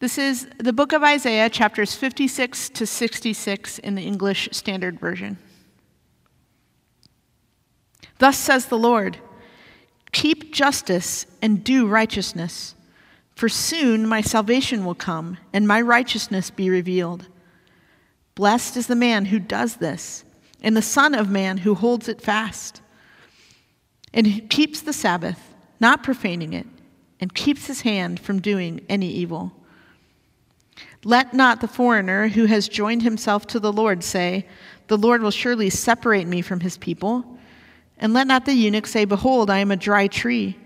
This is the book of Isaiah, chapters 56 to 66 in the English Standard Version. Thus says the Lord Keep justice and do righteousness, for soon my salvation will come and my righteousness be revealed. Blessed is the man who does this, and the Son of Man who holds it fast, and keeps the Sabbath, not profaning it, and keeps his hand from doing any evil. Let not the foreigner who has joined himself to the Lord say, The Lord will surely separate me from his people. And let not the eunuch say, Behold, I am a dry tree.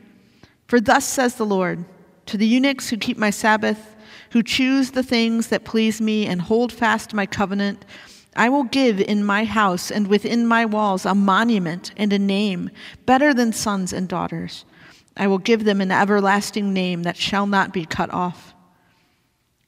For thus says the Lord to the eunuchs who keep my Sabbath, who choose the things that please me and hold fast my covenant, I will give in my house and within my walls a monument and a name better than sons and daughters. I will give them an everlasting name that shall not be cut off.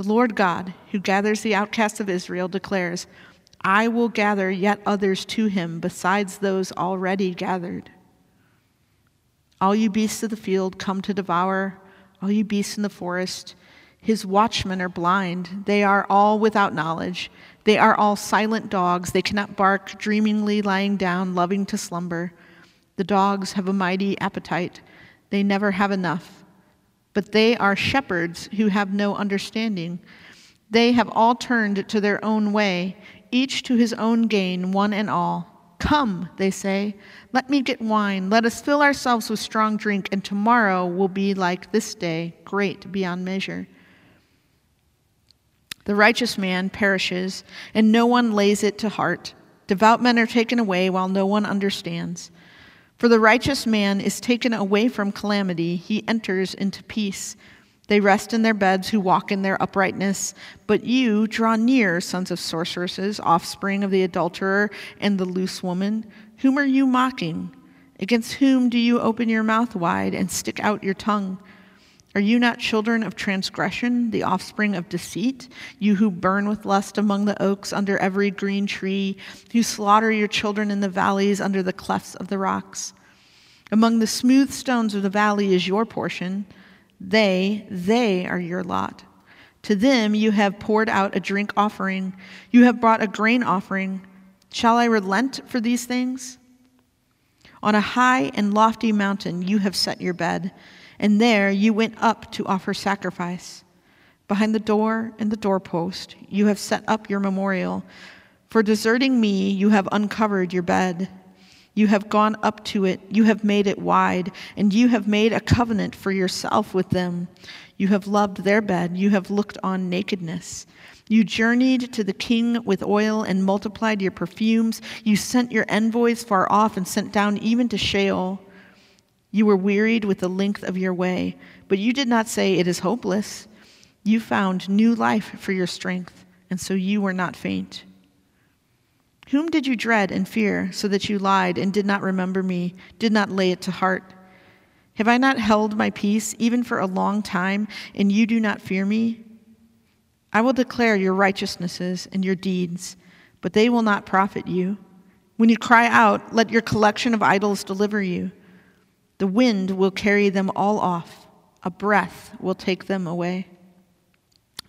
The Lord God, who gathers the outcasts of Israel, declares, I will gather yet others to him besides those already gathered. All you beasts of the field come to devour, all you beasts in the forest. His watchmen are blind. They are all without knowledge. They are all silent dogs. They cannot bark, dreamingly lying down, loving to slumber. The dogs have a mighty appetite. They never have enough but they are shepherds who have no understanding. They have all turned to their own way, each to his own gain, one and all. Come, they say, let me get wine. Let us fill ourselves with strong drink, and tomorrow will be like this day, great beyond measure. The righteous man perishes, and no one lays it to heart. Devout men are taken away while no one understands. For the righteous man is taken away from calamity, he enters into peace. They rest in their beds who walk in their uprightness. But you draw near, sons of sorceresses, offspring of the adulterer and the loose woman. Whom are you mocking? Against whom do you open your mouth wide and stick out your tongue? Are you not children of transgression, the offspring of deceit? You who burn with lust among the oaks under every green tree, who slaughter your children in the valleys under the clefts of the rocks. Among the smooth stones of the valley is your portion. They, they are your lot. To them you have poured out a drink offering, you have brought a grain offering. Shall I relent for these things? On a high and lofty mountain you have set your bed and there you went up to offer sacrifice. Behind the door and the doorpost, you have set up your memorial. For deserting me, you have uncovered your bed. You have gone up to it, you have made it wide, and you have made a covenant for yourself with them. You have loved their bed, you have looked on nakedness. You journeyed to the king with oil and multiplied your perfumes. You sent your envoys far off and sent down even to Sheol. You were wearied with the length of your way, but you did not say, It is hopeless. You found new life for your strength, and so you were not faint. Whom did you dread and fear, so that you lied and did not remember me, did not lay it to heart? Have I not held my peace even for a long time, and you do not fear me? I will declare your righteousnesses and your deeds, but they will not profit you. When you cry out, let your collection of idols deliver you. The wind will carry them all off, a breath will take them away.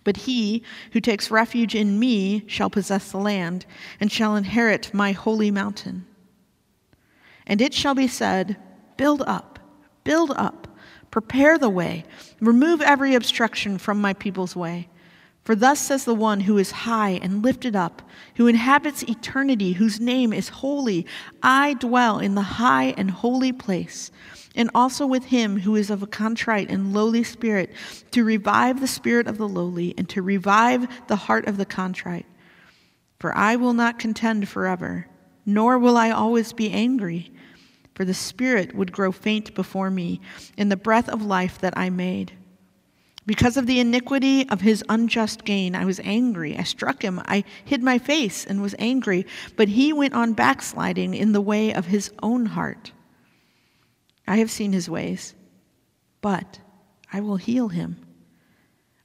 But he who takes refuge in me shall possess the land and shall inherit my holy mountain. And it shall be said, Build up, build up, prepare the way, remove every obstruction from my people's way. For thus says the one who is high and lifted up, who inhabits eternity, whose name is holy I dwell in the high and holy place and also with him who is of a contrite and lowly spirit, to revive the spirit of the lowly and to revive the heart of the contrite. For I will not contend forever, nor will I always be angry, for the spirit would grow faint before me in the breath of life that I made. Because of the iniquity of his unjust gain, I was angry. I struck him. I hid my face and was angry. But he went on backsliding in the way of his own heart. I have seen his ways, but I will heal him.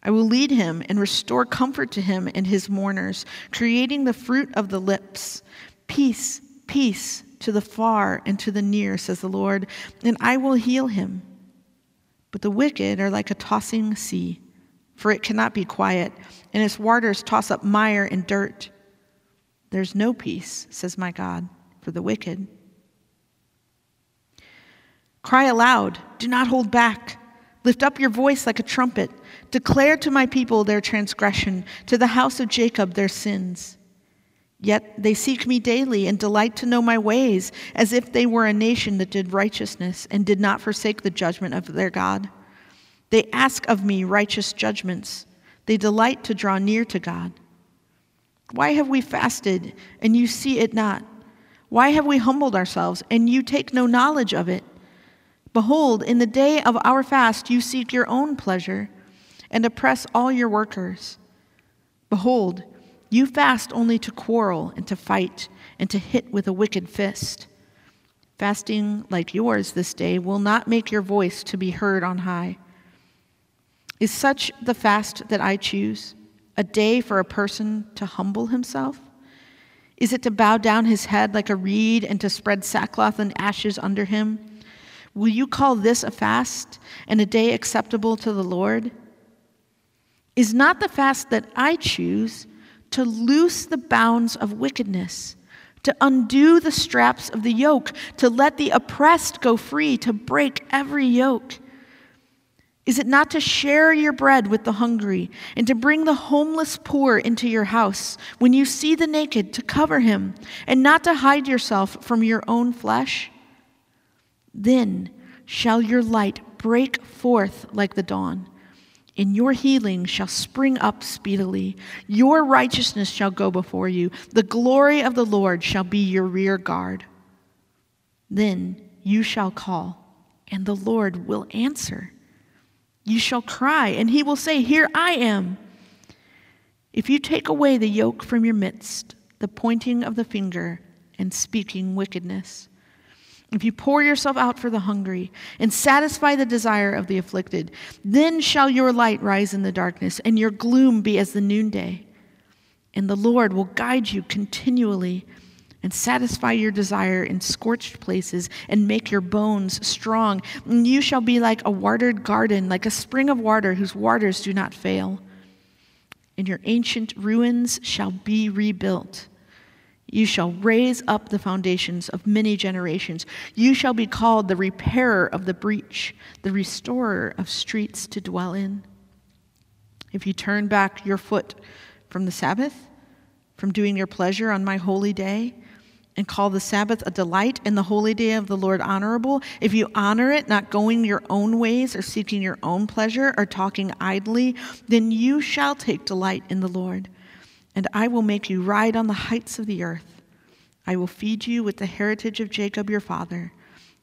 I will lead him and restore comfort to him and his mourners, creating the fruit of the lips. Peace, peace to the far and to the near, says the Lord, and I will heal him. But the wicked are like a tossing sea, for it cannot be quiet, and its waters toss up mire and dirt. There's no peace, says my God, for the wicked. Cry aloud, do not hold back. Lift up your voice like a trumpet. Declare to my people their transgression, to the house of Jacob their sins. Yet they seek me daily and delight to know my ways, as if they were a nation that did righteousness and did not forsake the judgment of their God. They ask of me righteous judgments. They delight to draw near to God. Why have we fasted and you see it not? Why have we humbled ourselves and you take no knowledge of it? Behold, in the day of our fast you seek your own pleasure and oppress all your workers. Behold, you fast only to quarrel and to fight and to hit with a wicked fist. Fasting like yours this day will not make your voice to be heard on high. Is such the fast that I choose, a day for a person to humble himself? Is it to bow down his head like a reed and to spread sackcloth and ashes under him? Will you call this a fast and a day acceptable to the Lord? Is not the fast that I choose to loose the bounds of wickedness, to undo the straps of the yoke, to let the oppressed go free, to break every yoke? Is it not to share your bread with the hungry and to bring the homeless poor into your house when you see the naked to cover him and not to hide yourself from your own flesh? Then shall your light break forth like the dawn and your healing shall spring up speedily. Your righteousness shall go before you. The glory of the Lord shall be your rear guard. Then you shall call, and the Lord will answer. You shall cry, and he will say, Here I am. If you take away the yoke from your midst, the pointing of the finger and speaking wickedness, if you pour yourself out for the hungry and satisfy the desire of the afflicted, then shall your light rise in the darkness and your gloom be as the noonday. And the Lord will guide you continually and satisfy your desire in scorched places and make your bones strong. And you shall be like a watered garden, like a spring of water whose waters do not fail. And your ancient ruins shall be rebuilt you shall raise up the foundations of many generations. You shall be called the repairer of the breach, the restorer of streets to dwell in. If you turn back your foot from the Sabbath, from doing your pleasure on my holy day, and call the Sabbath a delight and the holy day of the Lord honorable, if you honor it, not going your own ways or seeking your own pleasure or talking idly, then you shall take delight in the Lord and I will make you ride on the heights of the earth. I will feed you with the heritage of Jacob your father,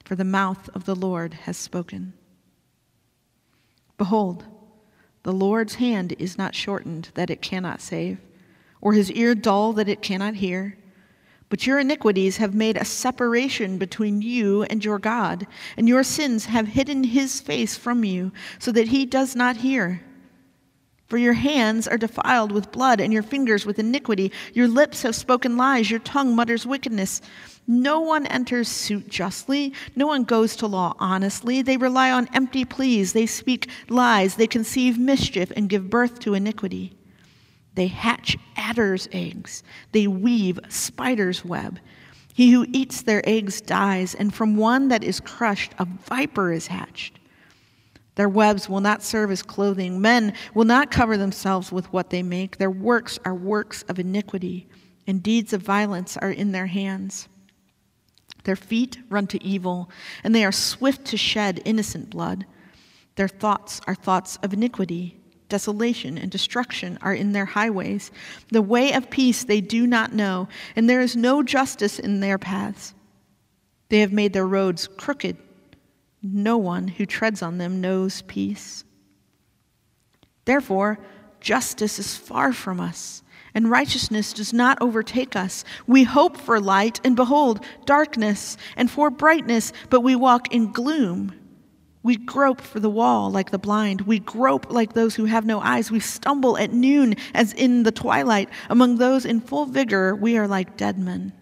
for the mouth of the Lord has spoken. Behold, the Lord's hand is not shortened that it cannot save, or his ear dull that it cannot hear. But your iniquities have made a separation between you and your God, and your sins have hidden his face from you, so that he does not hear. For your hands are defiled with blood, and your fingers with iniquity. Your lips have spoken lies, your tongue mutters wickedness. No one enters suit justly, no one goes to law honestly. They rely on empty pleas, they speak lies, they conceive mischief, and give birth to iniquity. They hatch adder's eggs, they weave spider's web. He who eats their eggs dies, and from one that is crushed, a viper is hatched. Their webs will not serve as clothing. Men will not cover themselves with what they make. Their works are works of iniquity, and deeds of violence are in their hands. Their feet run to evil, and they are swift to shed innocent blood. Their thoughts are thoughts of iniquity. Desolation and destruction are in their highways. The way of peace they do not know, and there is no justice in their paths. They have made their roads crooked no one who treads on them knows peace. Therefore, justice is far from us, and righteousness does not overtake us. We hope for light, and behold, darkness, and for brightness, but we walk in gloom. We grope for the wall like the blind. We grope like those who have no eyes. We stumble at noon as in the twilight. Among those in full vigor, we are like dead men.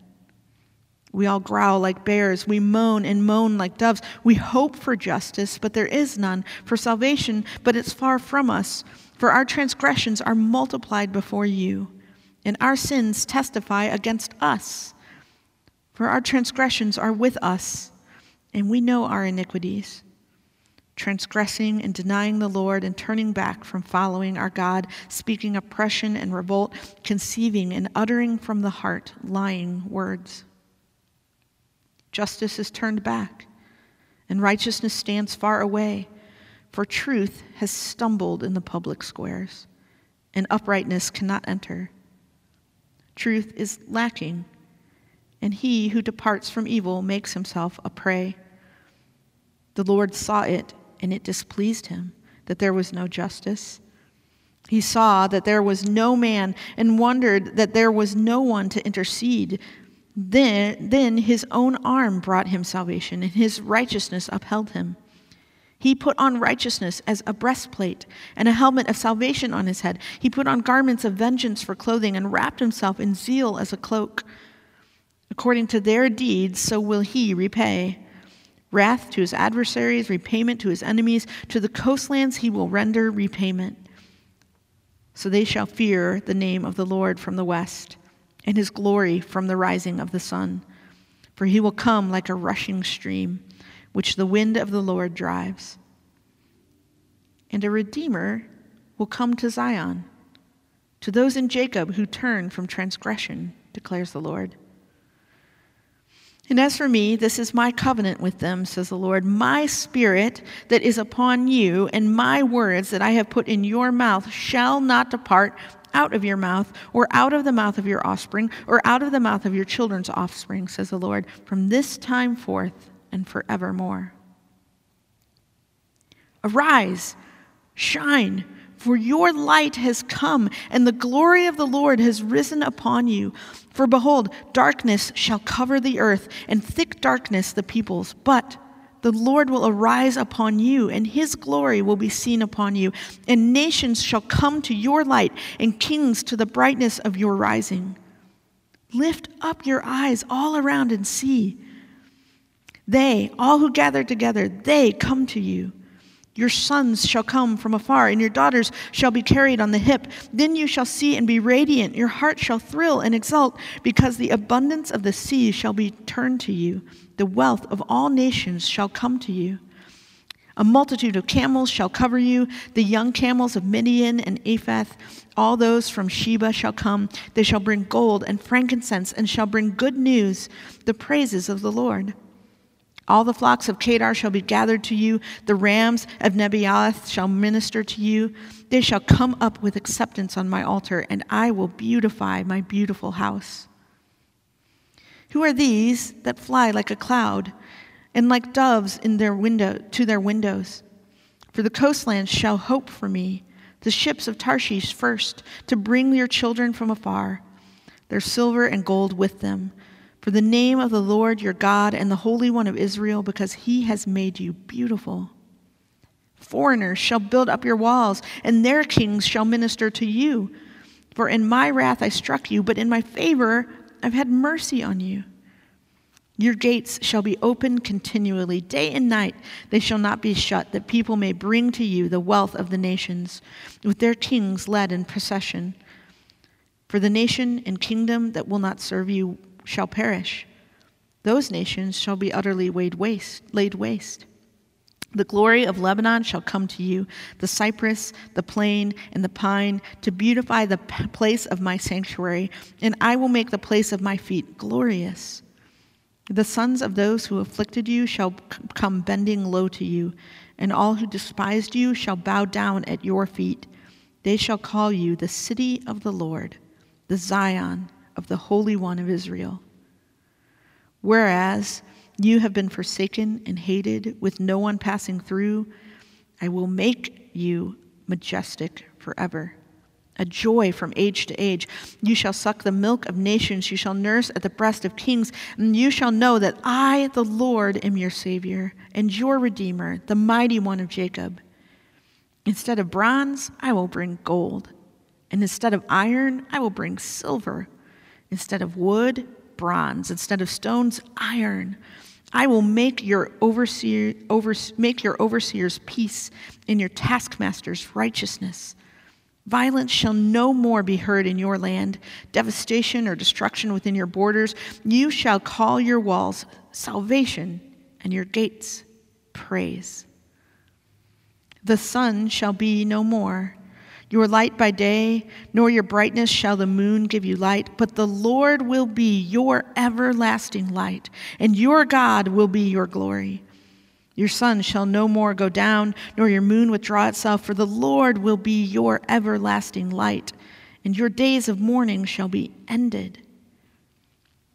We all growl like bears. We moan and moan like doves. We hope for justice, but there is none, for salvation, but it's far from us. For our transgressions are multiplied before you, and our sins testify against us. For our transgressions are with us, and we know our iniquities. Transgressing and denying the Lord and turning back from following our God, speaking oppression and revolt, conceiving and uttering from the heart lying words. Justice is turned back, and righteousness stands far away, for truth has stumbled in the public squares, and uprightness cannot enter. Truth is lacking, and he who departs from evil makes himself a prey. The Lord saw it, and it displeased him that there was no justice. He saw that there was no man and wondered that there was no one to intercede. Then, then his own arm brought him salvation, and his righteousness upheld him. He put on righteousness as a breastplate and a helmet of salvation on his head. He put on garments of vengeance for clothing and wrapped himself in zeal as a cloak. According to their deeds, so will he repay. Wrath to his adversaries, repayment to his enemies. To the coastlands he will render repayment. So they shall fear the name of the Lord from the west and his glory from the rising of the sun. For he will come like a rushing stream, which the wind of the Lord drives. And a Redeemer will come to Zion, to those in Jacob who turn from transgression, declares the Lord. And as for me, this is my covenant with them, says the Lord. My spirit that is upon you, and my words that I have put in your mouth shall not depart out of your mouth, or out of the mouth of your offspring, or out of the mouth of your children's offspring, says the Lord, from this time forth and forevermore. Arise, shine, for your light has come, and the glory of the Lord has risen upon you. For behold, darkness shall cover the earth, and thick darkness the peoples. But the Lord will arise upon you, and his glory will be seen upon you. And nations shall come to your light, and kings to the brightness of your rising. Lift up your eyes all around and see. They, all who gather together, they come to you. Your sons shall come from afar, and your daughters shall be carried on the hip. Then you shall see and be radiant. Your heart shall thrill and exult, because the abundance of the sea shall be turned to you. The wealth of all nations shall come to you. A multitude of camels shall cover you, the young camels of Midian and Ephah. All those from Sheba shall come. They shall bring gold and frankincense, and shall bring good news, the praises of the Lord. All the flocks of Kedar shall be gathered to you. The rams of Nebaioth shall minister to you. They shall come up with acceptance on my altar, and I will beautify my beautiful house. Who are these that fly like a cloud, and like doves in their window to their windows? For the coastlands shall hope for me, the ships of Tarshish first, to bring your children from afar, their silver and gold with them for the name of the Lord your God and the Holy One of Israel, because he has made you beautiful. Foreigners shall build up your walls, and their kings shall minister to you. For in my wrath I struck you, but in my favor I've had mercy on you. Your gates shall be open continually, day and night they shall not be shut, that people may bring to you the wealth of the nations, with their kings led in procession. For the nation and kingdom that will not serve you shall perish. Those nations shall be utterly waste, laid waste. The glory of Lebanon shall come to you, the cypress, the plane, and the pine, to beautify the place of my sanctuary, and I will make the place of my feet glorious. The sons of those who afflicted you shall come bending low to you, and all who despised you shall bow down at your feet. They shall call you the city of the Lord, the Zion of the Holy One of Israel. Whereas you have been forsaken and hated, with no one passing through, I will make you majestic forever. A joy from age to age. You shall suck the milk of nations, you shall nurse at the breast of kings, and you shall know that I, the Lord, am your Savior and your Redeemer, the mighty one of Jacob. Instead of bronze, I will bring gold, and instead of iron, I will bring silver. Instead of wood, bronze, instead of stones, iron. I will make your overseer, over, make your overseers peace and your taskmasters righteousness. Violence shall no more be heard in your land, devastation or destruction within your borders. You shall call your walls salvation and your gates praise. The sun shall be no more your light by day, nor your brightness shall the moon give you light, but the Lord will be your everlasting light, and your God will be your glory. Your sun shall no more go down, nor your moon withdraw itself, for the Lord will be your everlasting light, and your days of mourning shall be ended.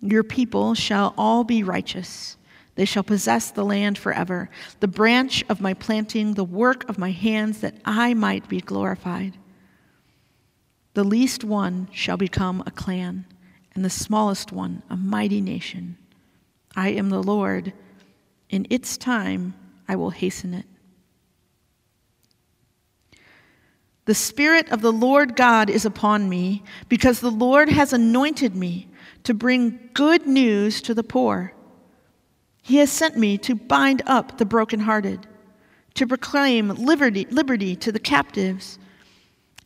Your people shall all be righteous. They shall possess the land forever, the branch of my planting, the work of my hands, that I might be glorified. The least one shall become a clan, and the smallest one a mighty nation. I am the Lord. In its time I will hasten it. The Spirit of the Lord God is upon me, because the Lord has anointed me to bring good news to the poor. He has sent me to bind up the brokenhearted, to proclaim liberty, liberty to the captives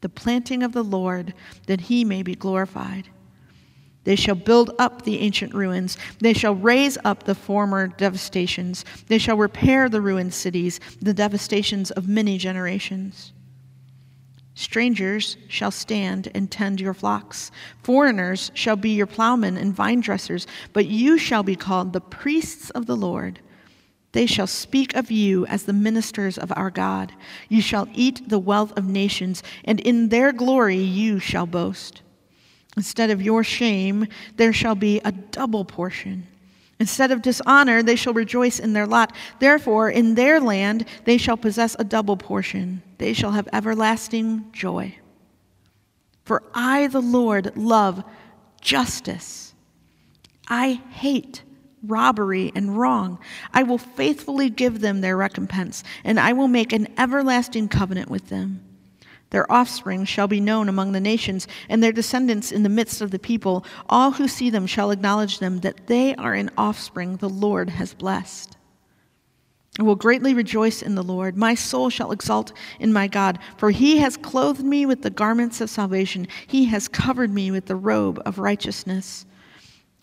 the planting of the Lord, that he may be glorified. They shall build up the ancient ruins. They shall raise up the former devastations. They shall repair the ruined cities, the devastations of many generations. Strangers shall stand and tend your flocks. Foreigners shall be your plowmen and vine dressers, but you shall be called the priests of the Lord. They shall speak of you as the ministers of our God. You shall eat the wealth of nations, and in their glory you shall boast. Instead of your shame, there shall be a double portion. Instead of dishonor, they shall rejoice in their lot. Therefore, in their land, they shall possess a double portion. They shall have everlasting joy. For I, the Lord, love justice. I hate robbery, and wrong. I will faithfully give them their recompense, and I will make an everlasting covenant with them. Their offspring shall be known among the nations, and their descendants in the midst of the people. All who see them shall acknowledge them that they are an offspring the Lord has blessed. I will greatly rejoice in the Lord. My soul shall exult in my God, for he has clothed me with the garments of salvation. He has covered me with the robe of righteousness.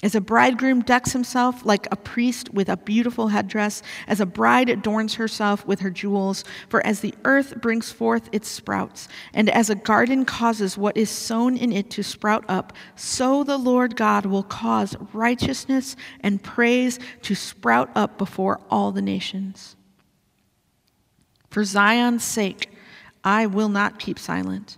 As a bridegroom decks himself like a priest with a beautiful headdress, as a bride adorns herself with her jewels, for as the earth brings forth its sprouts, and as a garden causes what is sown in it to sprout up, so the Lord God will cause righteousness and praise to sprout up before all the nations. For Zion's sake, I will not keep silent.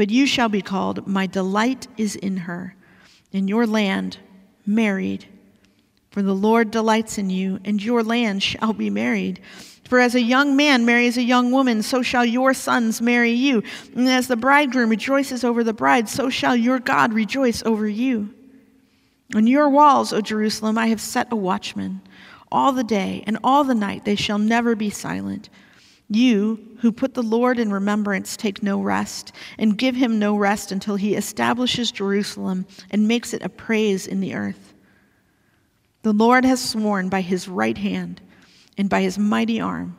But you shall be called, My delight is in her, in your land, married. For the Lord delights in you, and your land shall be married. For as a young man marries a young woman, so shall your sons marry you. And as the bridegroom rejoices over the bride, so shall your God rejoice over you. On your walls, O Jerusalem, I have set a watchman. All the day and all the night they shall never be silent. You who put the Lord in remembrance take no rest, and give him no rest until he establishes Jerusalem and makes it a praise in the earth. The Lord has sworn by his right hand and by his mighty arm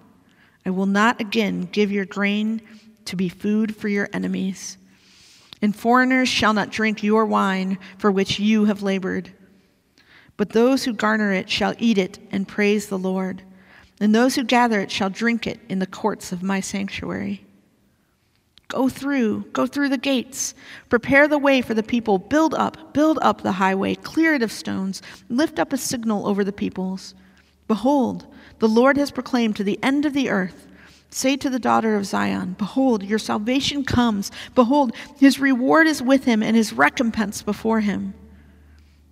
I will not again give your grain to be food for your enemies. And foreigners shall not drink your wine for which you have labored. But those who garner it shall eat it and praise the Lord. And those who gather it shall drink it in the courts of my sanctuary. Go through, go through the gates. Prepare the way for the people. Build up, build up the highway. Clear it of stones. Lift up a signal over the peoples. Behold, the Lord has proclaimed to the end of the earth. Say to the daughter of Zion, Behold, your salvation comes. Behold, his reward is with him and his recompense before him.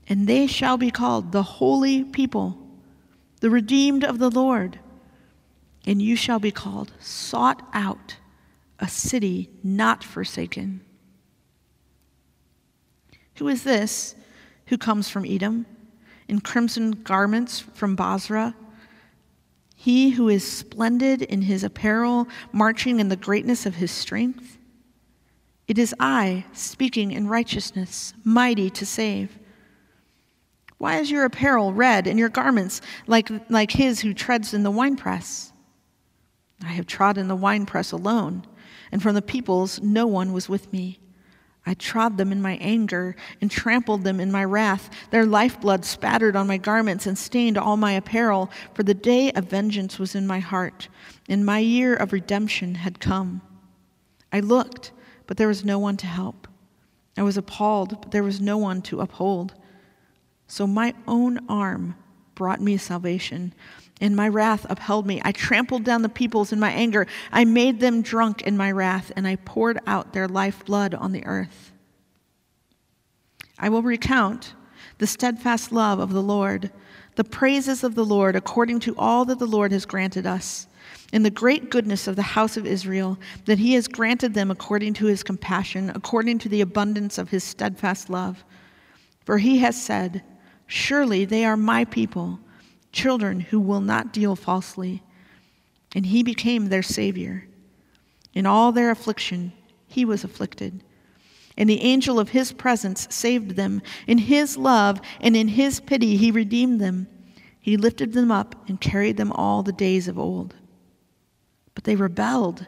And they shall be called the holy people, the redeemed of the Lord. And you shall be called sought out, a city not forsaken. Who is this who comes from Edom in crimson garments from Bozrah? he who is splendid in his apparel, marching in the greatness of his strength? It is I, speaking in righteousness, mighty to save. Why is your apparel red and your garments like, like his who treads in the winepress? I have trod in the winepress alone, and from the peoples no one was with me. I trod them in my anger and trampled them in my wrath. Their lifeblood spattered on my garments and stained all my apparel, for the day of vengeance was in my heart, and my year of redemption had come. I looked, but there was no one to help. I was appalled, but there was no one to uphold. So my own arm brought me salvation and my wrath upheld me. I trampled down the peoples in my anger. I made them drunk in my wrath, and I poured out their lifeblood on the earth. I will recount the steadfast love of the Lord, the praises of the Lord according to all that the Lord has granted us, in the great goodness of the house of Israel, that he has granted them according to his compassion, according to the abundance of his steadfast love. For he has said, Surely they are my people children who will not deal falsely. And he became their Savior. In all their affliction, he was afflicted. And the angel of his presence saved them. In his love and in his pity, he redeemed them. He lifted them up and carried them all the days of old. But they rebelled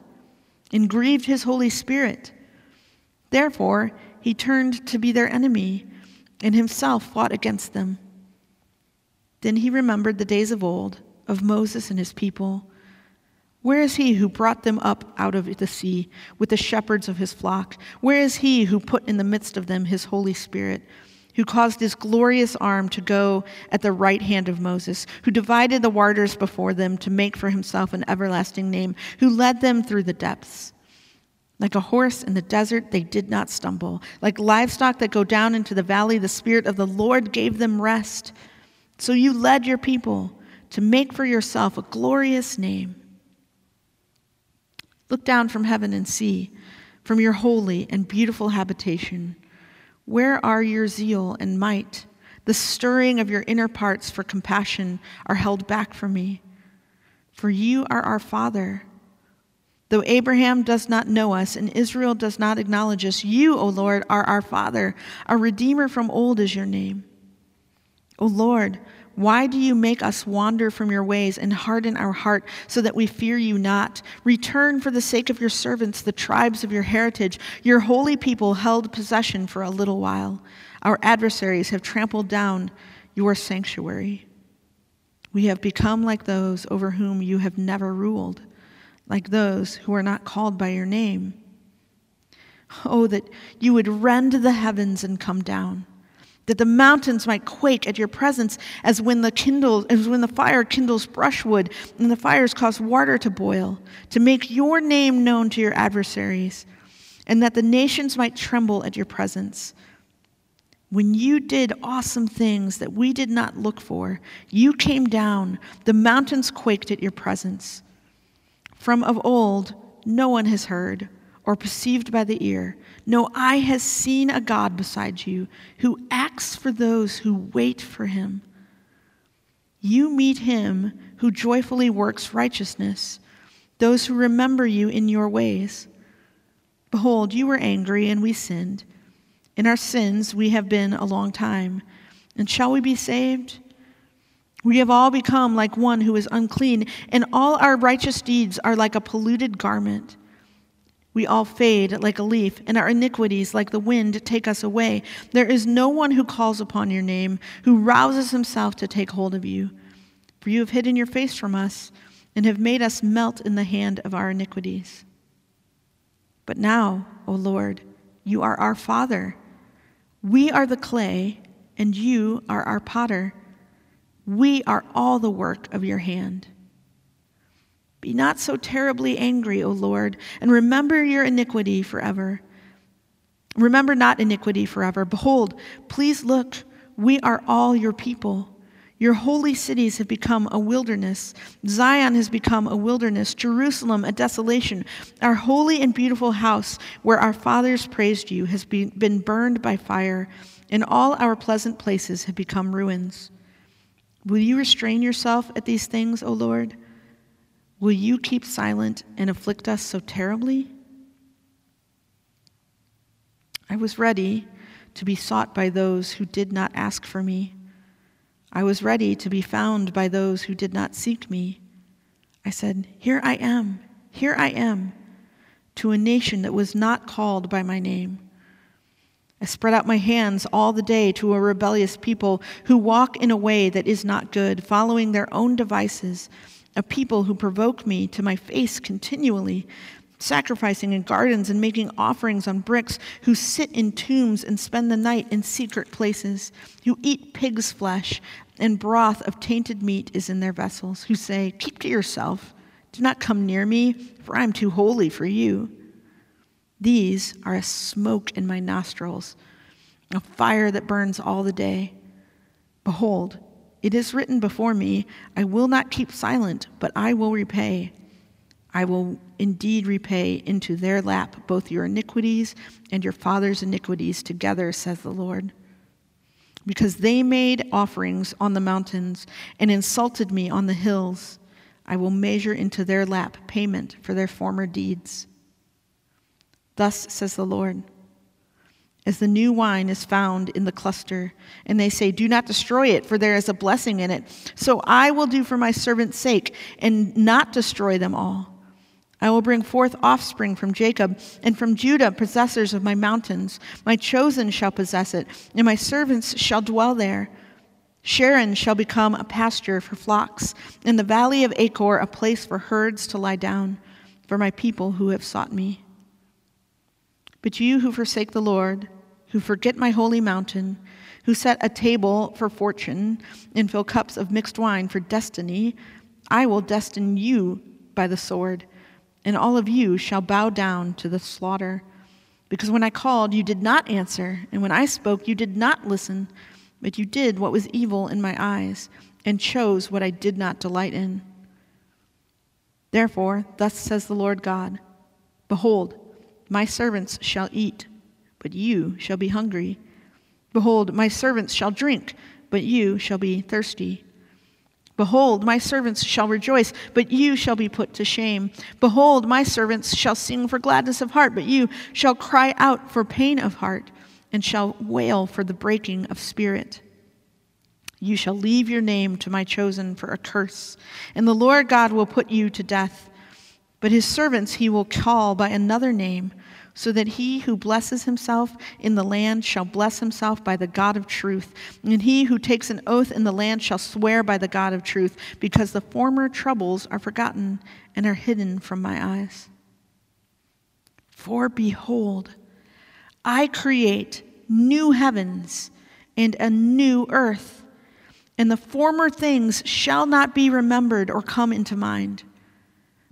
and grieved his Holy Spirit. Therefore, he turned to be their enemy and himself fought against them. Then he remembered the days of old, of Moses and his people. Where is he who brought them up out of the sea with the shepherds of his flock? Where is he who put in the midst of them his Holy Spirit, who caused his glorious arm to go at the right hand of Moses, who divided the waters before them to make for himself an everlasting name, who led them through the depths? Like a horse in the desert, they did not stumble. Like livestock that go down into the valley, the Spirit of the Lord gave them rest. So you led your people to make for yourself a glorious name. Look down from heaven and see, from your holy and beautiful habitation. Where are your zeal and might? The stirring of your inner parts for compassion are held back from me. For you are our Father. Though Abraham does not know us and Israel does not acknowledge us, you, O Lord, are our Father. Our Redeemer from old is your name. O Lord, why do you make us wander from your ways and harden our heart so that we fear you not? Return for the sake of your servants, the tribes of your heritage. Your holy people held possession for a little while. Our adversaries have trampled down your sanctuary. We have become like those over whom you have never ruled, like those who are not called by your name. Oh, that you would rend the heavens and come down that the mountains might quake at your presence as when the kindle as when the fire kindles brushwood and the fires cause water to boil to make your name known to your adversaries and that the nations might tremble at your presence when you did awesome things that we did not look for you came down the mountains quaked at your presence from of old no one has heard or perceived by the ear no eye has seen a God beside you who acts for those who wait for him. You meet him who joyfully works righteousness, those who remember you in your ways. Behold, you were angry, and we sinned. In our sins we have been a long time. And shall we be saved? We have all become like one who is unclean, and all our righteous deeds are like a polluted garment. We all fade like a leaf, and our iniquities, like the wind, take us away. There is no one who calls upon your name, who rouses himself to take hold of you. For you have hidden your face from us, and have made us melt in the hand of our iniquities. But now, O Lord, you are our Father. We are the clay, and you are our potter. We are all the work of your hand. Be not so terribly angry, O Lord, and remember your iniquity forever. Remember not iniquity forever. Behold, please look, we are all your people. Your holy cities have become a wilderness. Zion has become a wilderness. Jerusalem a desolation. Our holy and beautiful house, where our fathers praised you, has been burned by fire, and all our pleasant places have become ruins. Will you restrain yourself at these things, O Lord? Will you keep silent and afflict us so terribly? I was ready to be sought by those who did not ask for me. I was ready to be found by those who did not seek me. I said, Here I am, here I am, to a nation that was not called by my name. I spread out my hands all the day to a rebellious people who walk in a way that is not good, following their own devices a people who provoke me to my face continually, sacrificing in gardens and making offerings on bricks, who sit in tombs and spend the night in secret places, who eat pig's flesh, and broth of tainted meat is in their vessels, who say, Keep to yourself, do not come near me, for I am too holy for you. These are a smoke in my nostrils, a fire that burns all the day. Behold, it is written before me, I will not keep silent, but I will repay. I will indeed repay into their lap both your iniquities and your father's iniquities together, says the Lord. Because they made offerings on the mountains and insulted me on the hills, I will measure into their lap payment for their former deeds. Thus says the Lord as the new wine is found in the cluster. And they say, Do not destroy it, for there is a blessing in it. So I will do for my servant's sake and not destroy them all. I will bring forth offspring from Jacob, and from Judah possessors of my mountains. My chosen shall possess it, and my servants shall dwell there. Sharon shall become a pasture for flocks, and the valley of Achor a place for herds to lie down, for my people who have sought me. But you who forsake the Lord, who forget my holy mountain, who set a table for fortune and fill cups of mixed wine for destiny, I will destine you by the sword, and all of you shall bow down to the slaughter. Because when I called, you did not answer, and when I spoke, you did not listen, but you did what was evil in my eyes, and chose what I did not delight in. Therefore, thus says the Lord God Behold, my servants shall eat, but you shall be hungry. Behold, my servants shall drink, but you shall be thirsty. Behold, my servants shall rejoice, but you shall be put to shame. Behold, my servants shall sing for gladness of heart, but you shall cry out for pain of heart, and shall wail for the breaking of spirit. You shall leave your name to my chosen for a curse, and the Lord God will put you to death. But his servants he will call by another name so that he who blesses himself in the land shall bless himself by the God of truth, and he who takes an oath in the land shall swear by the God of truth, because the former troubles are forgotten and are hidden from my eyes. For behold, I create new heavens and a new earth, and the former things shall not be remembered or come into mind.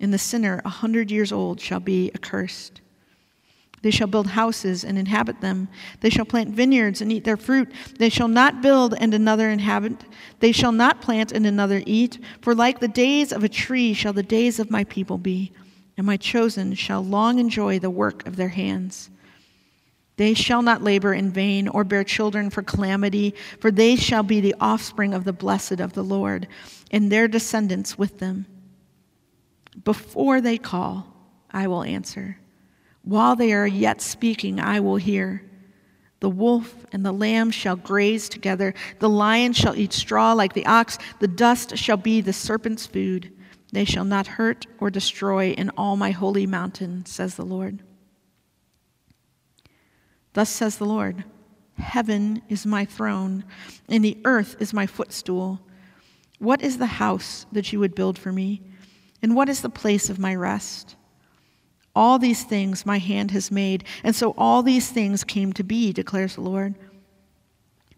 and the sinner a hundred years old shall be accursed. They shall build houses and inhabit them. They shall plant vineyards and eat their fruit. They shall not build and another inhabit. They shall not plant and another eat. For like the days of a tree shall the days of my people be, and my chosen shall long enjoy the work of their hands. They shall not labor in vain or bear children for calamity, for they shall be the offspring of the blessed of the Lord, and their descendants with them. Before they call, I will answer. While they are yet speaking, I will hear. The wolf and the lamb shall graze together. The lion shall eat straw like the ox. The dust shall be the serpent's food. They shall not hurt or destroy in all my holy mountain, says the Lord. Thus says the Lord Heaven is my throne, and the earth is my footstool. What is the house that you would build for me? And what is the place of my rest? All these things my hand has made, and so all these things came to be, declares the Lord.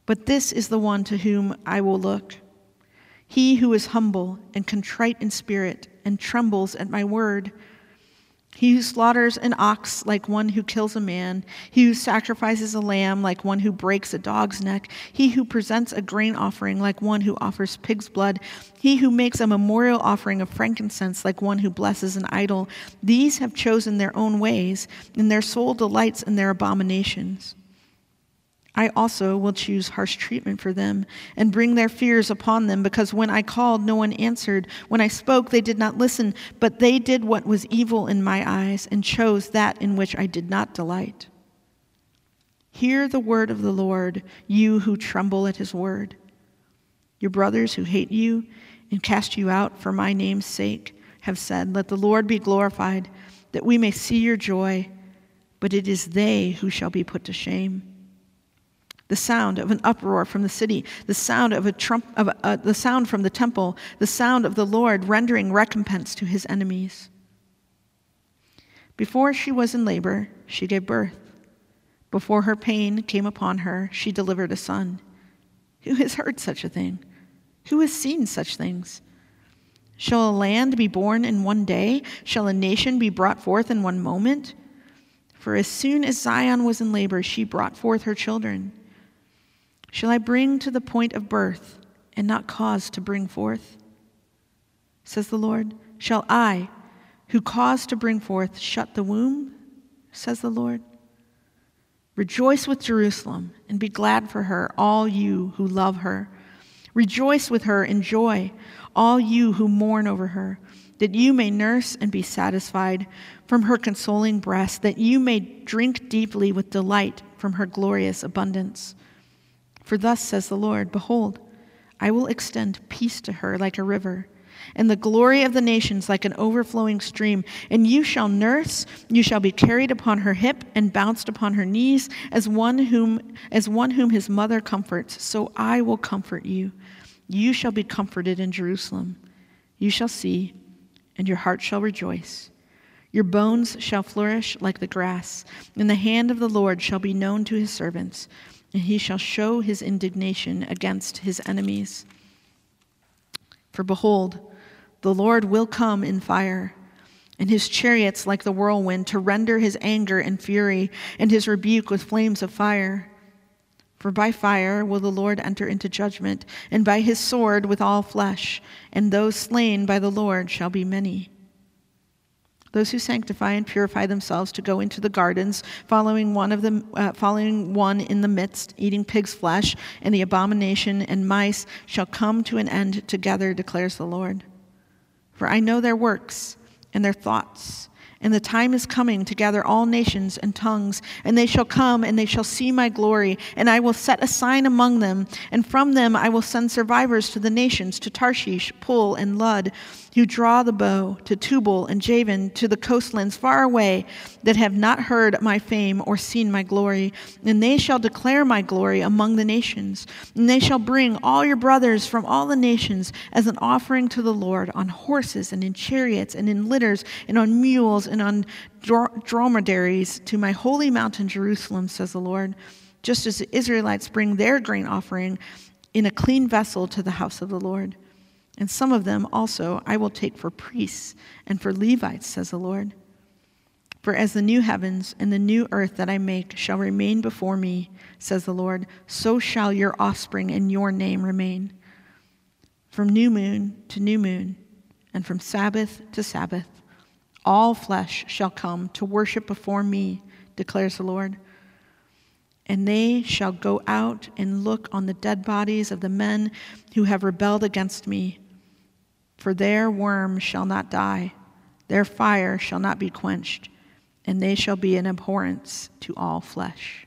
But this is the one to whom I will look he who is humble and contrite in spirit and trembles at my word. He who slaughters an ox like one who kills a man, he who sacrifices a lamb like one who breaks a dog's neck, he who presents a grain offering like one who offers pig's blood, he who makes a memorial offering of frankincense like one who blesses an idol, these have chosen their own ways, and their soul delights in their abominations. I also will choose harsh treatment for them and bring their fears upon them, because when I called, no one answered. When I spoke, they did not listen, but they did what was evil in my eyes and chose that in which I did not delight. Hear the word of the Lord, you who tremble at his word. Your brothers who hate you and cast you out for my name's sake have said, Let the Lord be glorified, that we may see your joy. But it is they who shall be put to shame the sound of an uproar from the city, the sound of a trump, of a, uh, the sound from the temple, the sound of the Lord rendering recompense to his enemies. Before she was in labor, she gave birth. Before her pain came upon her, she delivered a son. Who has heard such a thing? Who has seen such things? Shall a land be born in one day? Shall a nation be brought forth in one moment? For as soon as Zion was in labor, she brought forth her children. Shall I bring to the point of birth and not cause to bring forth? Says the Lord. Shall I, who cause to bring forth, shut the womb? Says the Lord. Rejoice with Jerusalem and be glad for her, all you who love her. Rejoice with her in joy, all you who mourn over her, that you may nurse and be satisfied from her consoling breast, that you may drink deeply with delight from her glorious abundance. For thus says the Lord Behold, I will extend peace to her like a river, and the glory of the nations like an overflowing stream. And you shall nurse, you shall be carried upon her hip and bounced upon her knees, as one whom, as one whom his mother comforts. So I will comfort you. You shall be comforted in Jerusalem. You shall see, and your heart shall rejoice. Your bones shall flourish like the grass, and the hand of the Lord shall be known to his servants and he shall show his indignation against his enemies. For behold, the Lord will come in fire, and his chariots like the whirlwind, to render his anger and fury, and his rebuke with flames of fire. For by fire will the Lord enter into judgment, and by his sword with all flesh, and those slain by the Lord shall be many those who sanctify and purify themselves to go into the gardens, following one of them, uh, following one in the midst, eating pig's flesh, and the abomination and mice shall come to an end together, declares the Lord. For I know their works and their thoughts and the time is coming to gather all nations and tongues, and they shall come and they shall see my glory, and I will set a sign among them, and from them I will send survivors to the nations, to Tarshish, Pul, and Lud, who draw the bow, to Tubal and Javan, to the coastlands far away, that have not heard my fame or seen my glory. And they shall declare my glory among the nations. And they shall bring all your brothers from all the nations as an offering to the Lord on horses and in chariots and in litters and on mules and on dromedaries to my holy mountain Jerusalem, says the Lord, just as the Israelites bring their grain offering in a clean vessel to the house of the Lord. And some of them also I will take for priests and for Levites, says the Lord. For as the new heavens and the new earth that I make shall remain before me, says the Lord, so shall your offspring and your name remain. From new moon to new moon, and from Sabbath to Sabbath, all flesh shall come to worship before me, declares the Lord. And they shall go out and look on the dead bodies of the men who have rebelled against me for their worm shall not die, their fire shall not be quenched, and they shall be an abhorrence to all flesh.